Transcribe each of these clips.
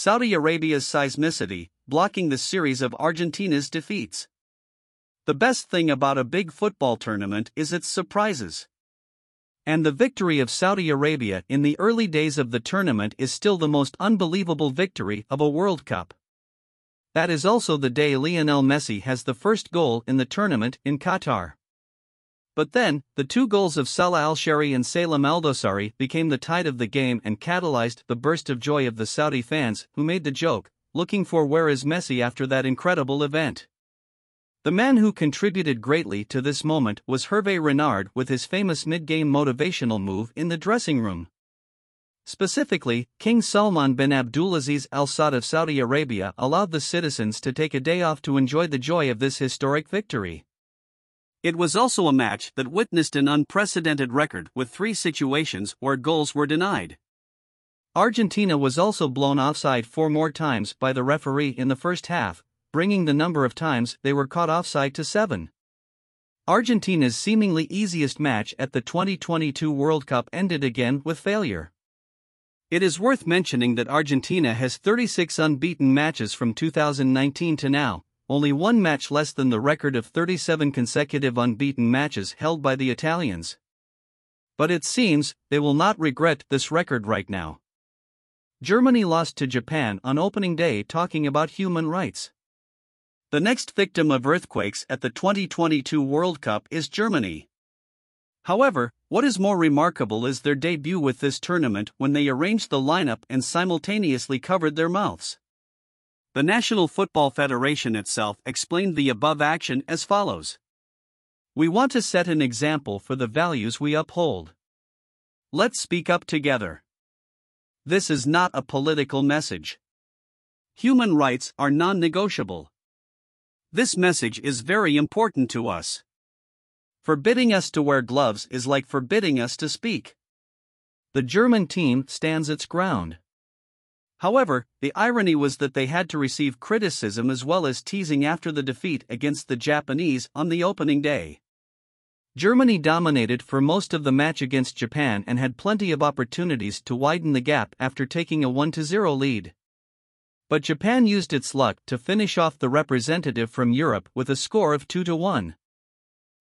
Saudi Arabia's seismicity, blocking the series of Argentina's defeats. The best thing about a big football tournament is its surprises. And the victory of Saudi Arabia in the early days of the tournament is still the most unbelievable victory of a World Cup. That is also the day Lionel Messi has the first goal in the tournament in Qatar. But then, the two goals of Salah Al Shehri and Salem Al Dosari became the tide of the game and catalyzed the burst of joy of the Saudi fans who made the joke, looking for where is Messi after that incredible event. The man who contributed greatly to this moment was Hervé Renard with his famous mid game motivational move in the dressing room. Specifically, King Salman bin Abdulaziz Al Saud of Saudi Arabia allowed the citizens to take a day off to enjoy the joy of this historic victory. It was also a match that witnessed an unprecedented record with three situations where goals were denied. Argentina was also blown offside four more times by the referee in the first half, bringing the number of times they were caught offside to seven. Argentina's seemingly easiest match at the 2022 World Cup ended again with failure. It is worth mentioning that Argentina has 36 unbeaten matches from 2019 to now, only one match less than the record of 37 consecutive unbeaten matches held by the Italians. But it seems they will not regret this record right now. Germany lost to Japan on opening day talking about human rights. The next victim of earthquakes at the 2022 World Cup is Germany. However, what is more remarkable is their debut with this tournament when they arranged the lineup and simultaneously covered their mouths. The National Football Federation itself explained the above action as follows We want to set an example for the values we uphold. Let's speak up together. This is not a political message. Human rights are non negotiable. This message is very important to us. Forbidding us to wear gloves is like forbidding us to speak. The German team stands its ground. However, the irony was that they had to receive criticism as well as teasing after the defeat against the Japanese on the opening day. Germany dominated for most of the match against Japan and had plenty of opportunities to widen the gap after taking a 1 0 lead. But Japan used its luck to finish off the representative from Europe with a score of 2 1.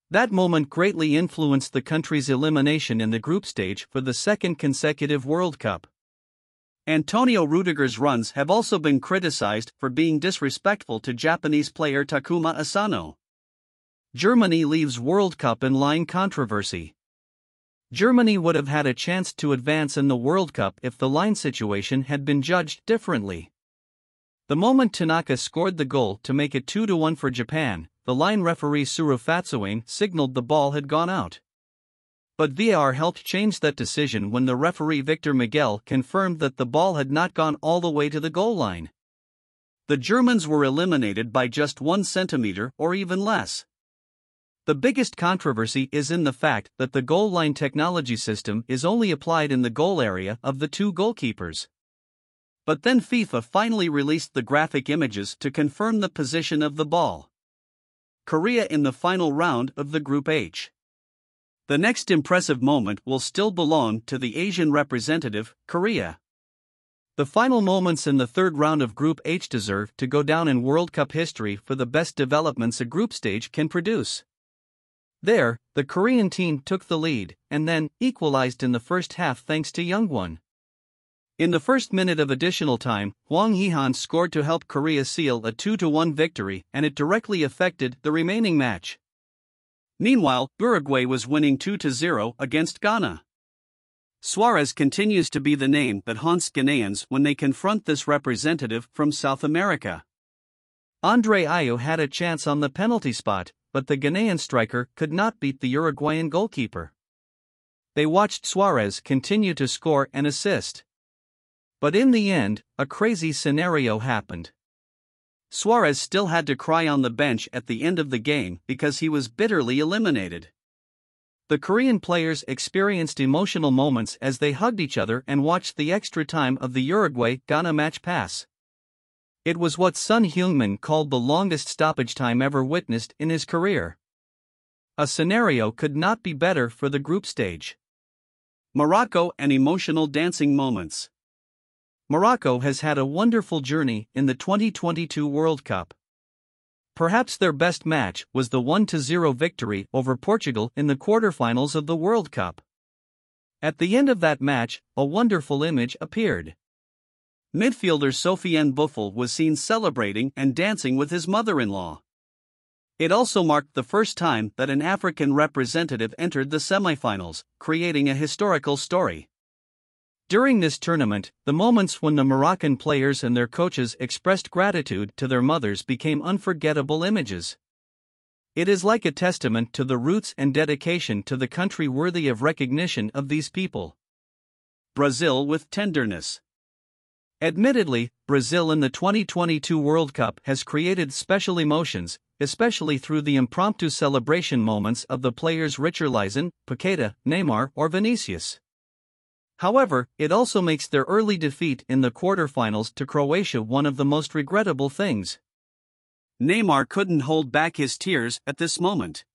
That moment greatly influenced the country's elimination in the group stage for the second consecutive World Cup. Antonio Rudiger's runs have also been criticized for being disrespectful to Japanese player Takuma Asano. Germany leaves World Cup in line controversy. Germany would have had a chance to advance in the World Cup if the line situation had been judged differently. The moment Tanaka scored the goal to make it 2 1 for Japan, the line referee Suru Fatsuane signaled the ball had gone out. But VAR helped change that decision when the referee Victor Miguel confirmed that the ball had not gone all the way to the goal line. The Germans were eliminated by just one centimeter or even less. The biggest controversy is in the fact that the goal line technology system is only applied in the goal area of the two goalkeepers. But then FIFA finally released the graphic images to confirm the position of the ball. Korea in the final round of the Group H. The next impressive moment will still belong to the Asian representative, Korea. The final moments in the third round of Group H deserve to go down in World Cup history for the best developments a group stage can produce. There, the Korean team took the lead and then equalized in the first half thanks to Young-gwon. In the first minute of additional time, Hwang Hee-chan scored to help Korea seal a 2-1 victory and it directly affected the remaining match. Meanwhile, Uruguay was winning 2-0 against Ghana. Suarez continues to be the name that haunts Ghanaians when they confront this representative from South America. Andre Ayew had a chance on the penalty spot, but the Ghanaian striker could not beat the Uruguayan goalkeeper. They watched Suarez continue to score and assist. But in the end, a crazy scenario happened. Suarez still had to cry on the bench at the end of the game because he was bitterly eliminated. The Korean players experienced emotional moments as they hugged each other and watched the extra time of the Uruguay Ghana match pass. It was what Son Heung-min called the longest stoppage time ever witnessed in his career. A scenario could not be better for the group stage. Morocco and emotional dancing moments. Morocco has had a wonderful journey in the 2022 World Cup. Perhaps their best match was the 1 0 victory over Portugal in the quarterfinals of the World Cup. At the end of that match, a wonderful image appeared. Midfielder Sofiane Boufal was seen celebrating and dancing with his mother in law. It also marked the first time that an African representative entered the semifinals, creating a historical story. During this tournament, the moments when the Moroccan players and their coaches expressed gratitude to their mothers became unforgettable images. It is like a testament to the roots and dedication to the country worthy of recognition of these people. Brazil with tenderness. Admittedly, Brazil in the 2022 World Cup has created special emotions, especially through the impromptu celebration moments of the players Richarlison, Paqueta, Neymar, or Vinicius. However, it also makes their early defeat in the quarterfinals to Croatia one of the most regrettable things. Neymar couldn't hold back his tears at this moment.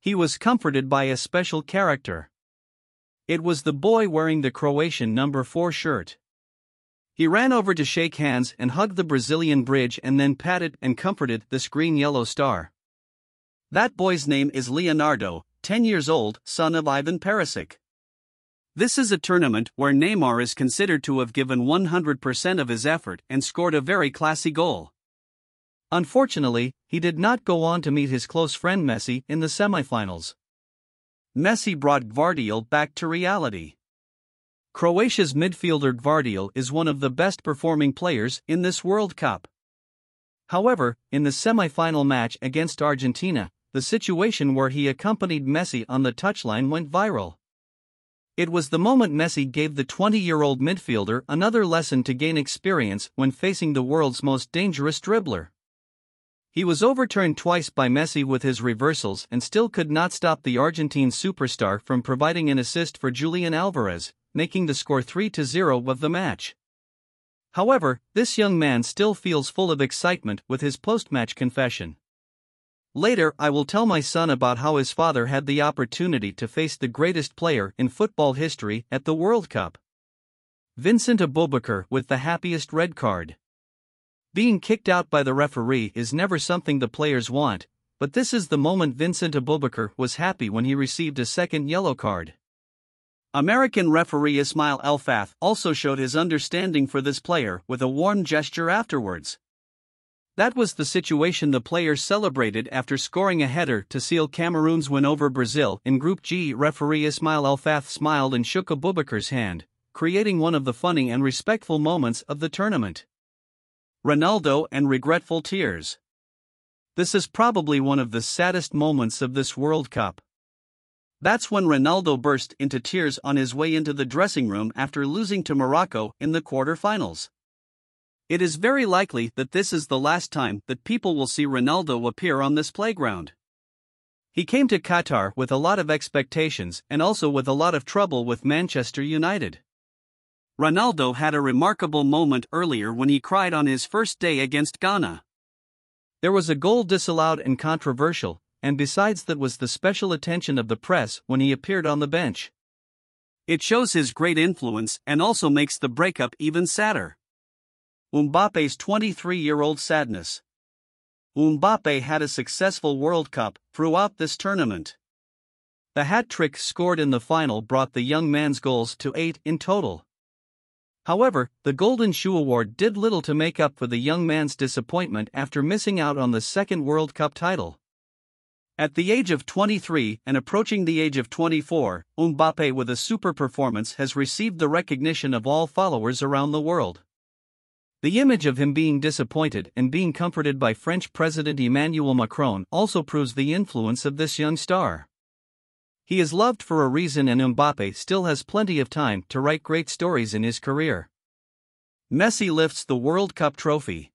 He was comforted by a special character. It was the boy wearing the Croatian number 4 shirt. He ran over to shake hands and hugged the Brazilian bridge and then patted and comforted the green yellow star. That boy's name is Leonardo, 10 years old, son of Ivan Perisic. This is a tournament where Neymar is considered to have given 100% of his effort and scored a very classy goal. Unfortunately, he did not go on to meet his close friend Messi in the semifinals. Messi brought Gvardiol back to reality. Croatia's midfielder Gvardiol is one of the best performing players in this World Cup. However, in the semi-final match against Argentina, the situation where he accompanied Messi on the touchline went viral. It was the moment Messi gave the 20 year old midfielder another lesson to gain experience when facing the world's most dangerous dribbler. He was overturned twice by Messi with his reversals and still could not stop the Argentine superstar from providing an assist for Julian Alvarez, making the score 3 0 of the match. However, this young man still feels full of excitement with his post match confession. Later, I will tell my son about how his father had the opportunity to face the greatest player in football history at the World Cup. Vincent Aboubakar with the happiest red card. Being kicked out by the referee is never something the players want, but this is the moment Vincent Aboubakar was happy when he received a second yellow card. American referee Ismail Elfath also showed his understanding for this player with a warm gesture afterwards. That was the situation the players celebrated after scoring a header to seal Cameroon's win over Brazil in Group G. Referee Ismail Elfath smiled and shook Aboubakar's hand, creating one of the funny and respectful moments of the tournament. Ronaldo and regretful tears. This is probably one of the saddest moments of this World Cup. That's when Ronaldo burst into tears on his way into the dressing room after losing to Morocco in the quarter-finals. It is very likely that this is the last time that people will see Ronaldo appear on this playground. He came to Qatar with a lot of expectations and also with a lot of trouble with Manchester United. Ronaldo had a remarkable moment earlier when he cried on his first day against Ghana. There was a goal disallowed and controversial, and besides that was the special attention of the press when he appeared on the bench. It shows his great influence and also makes the breakup even sadder. Mbappe's 23 year old sadness. Mbappe had a successful World Cup throughout this tournament. The hat trick scored in the final brought the young man's goals to eight in total. However, the Golden Shoe Award did little to make up for the young man's disappointment after missing out on the second World Cup title. At the age of 23 and approaching the age of 24, Mbappe with a super performance has received the recognition of all followers around the world. The image of him being disappointed and being comforted by French President Emmanuel Macron also proves the influence of this young star. He is loved for a reason, and Mbappe still has plenty of time to write great stories in his career. Messi lifts the World Cup trophy.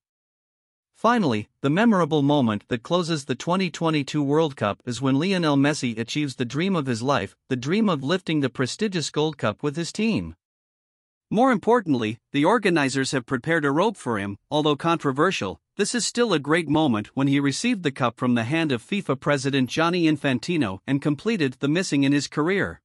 Finally, the memorable moment that closes the 2022 World Cup is when Lionel Messi achieves the dream of his life the dream of lifting the prestigious Gold Cup with his team. More importantly, the organizers have prepared a robe for him, although controversial. This is still a great moment when he received the cup from the hand of FIFA president Gianni Infantino and completed the missing in his career.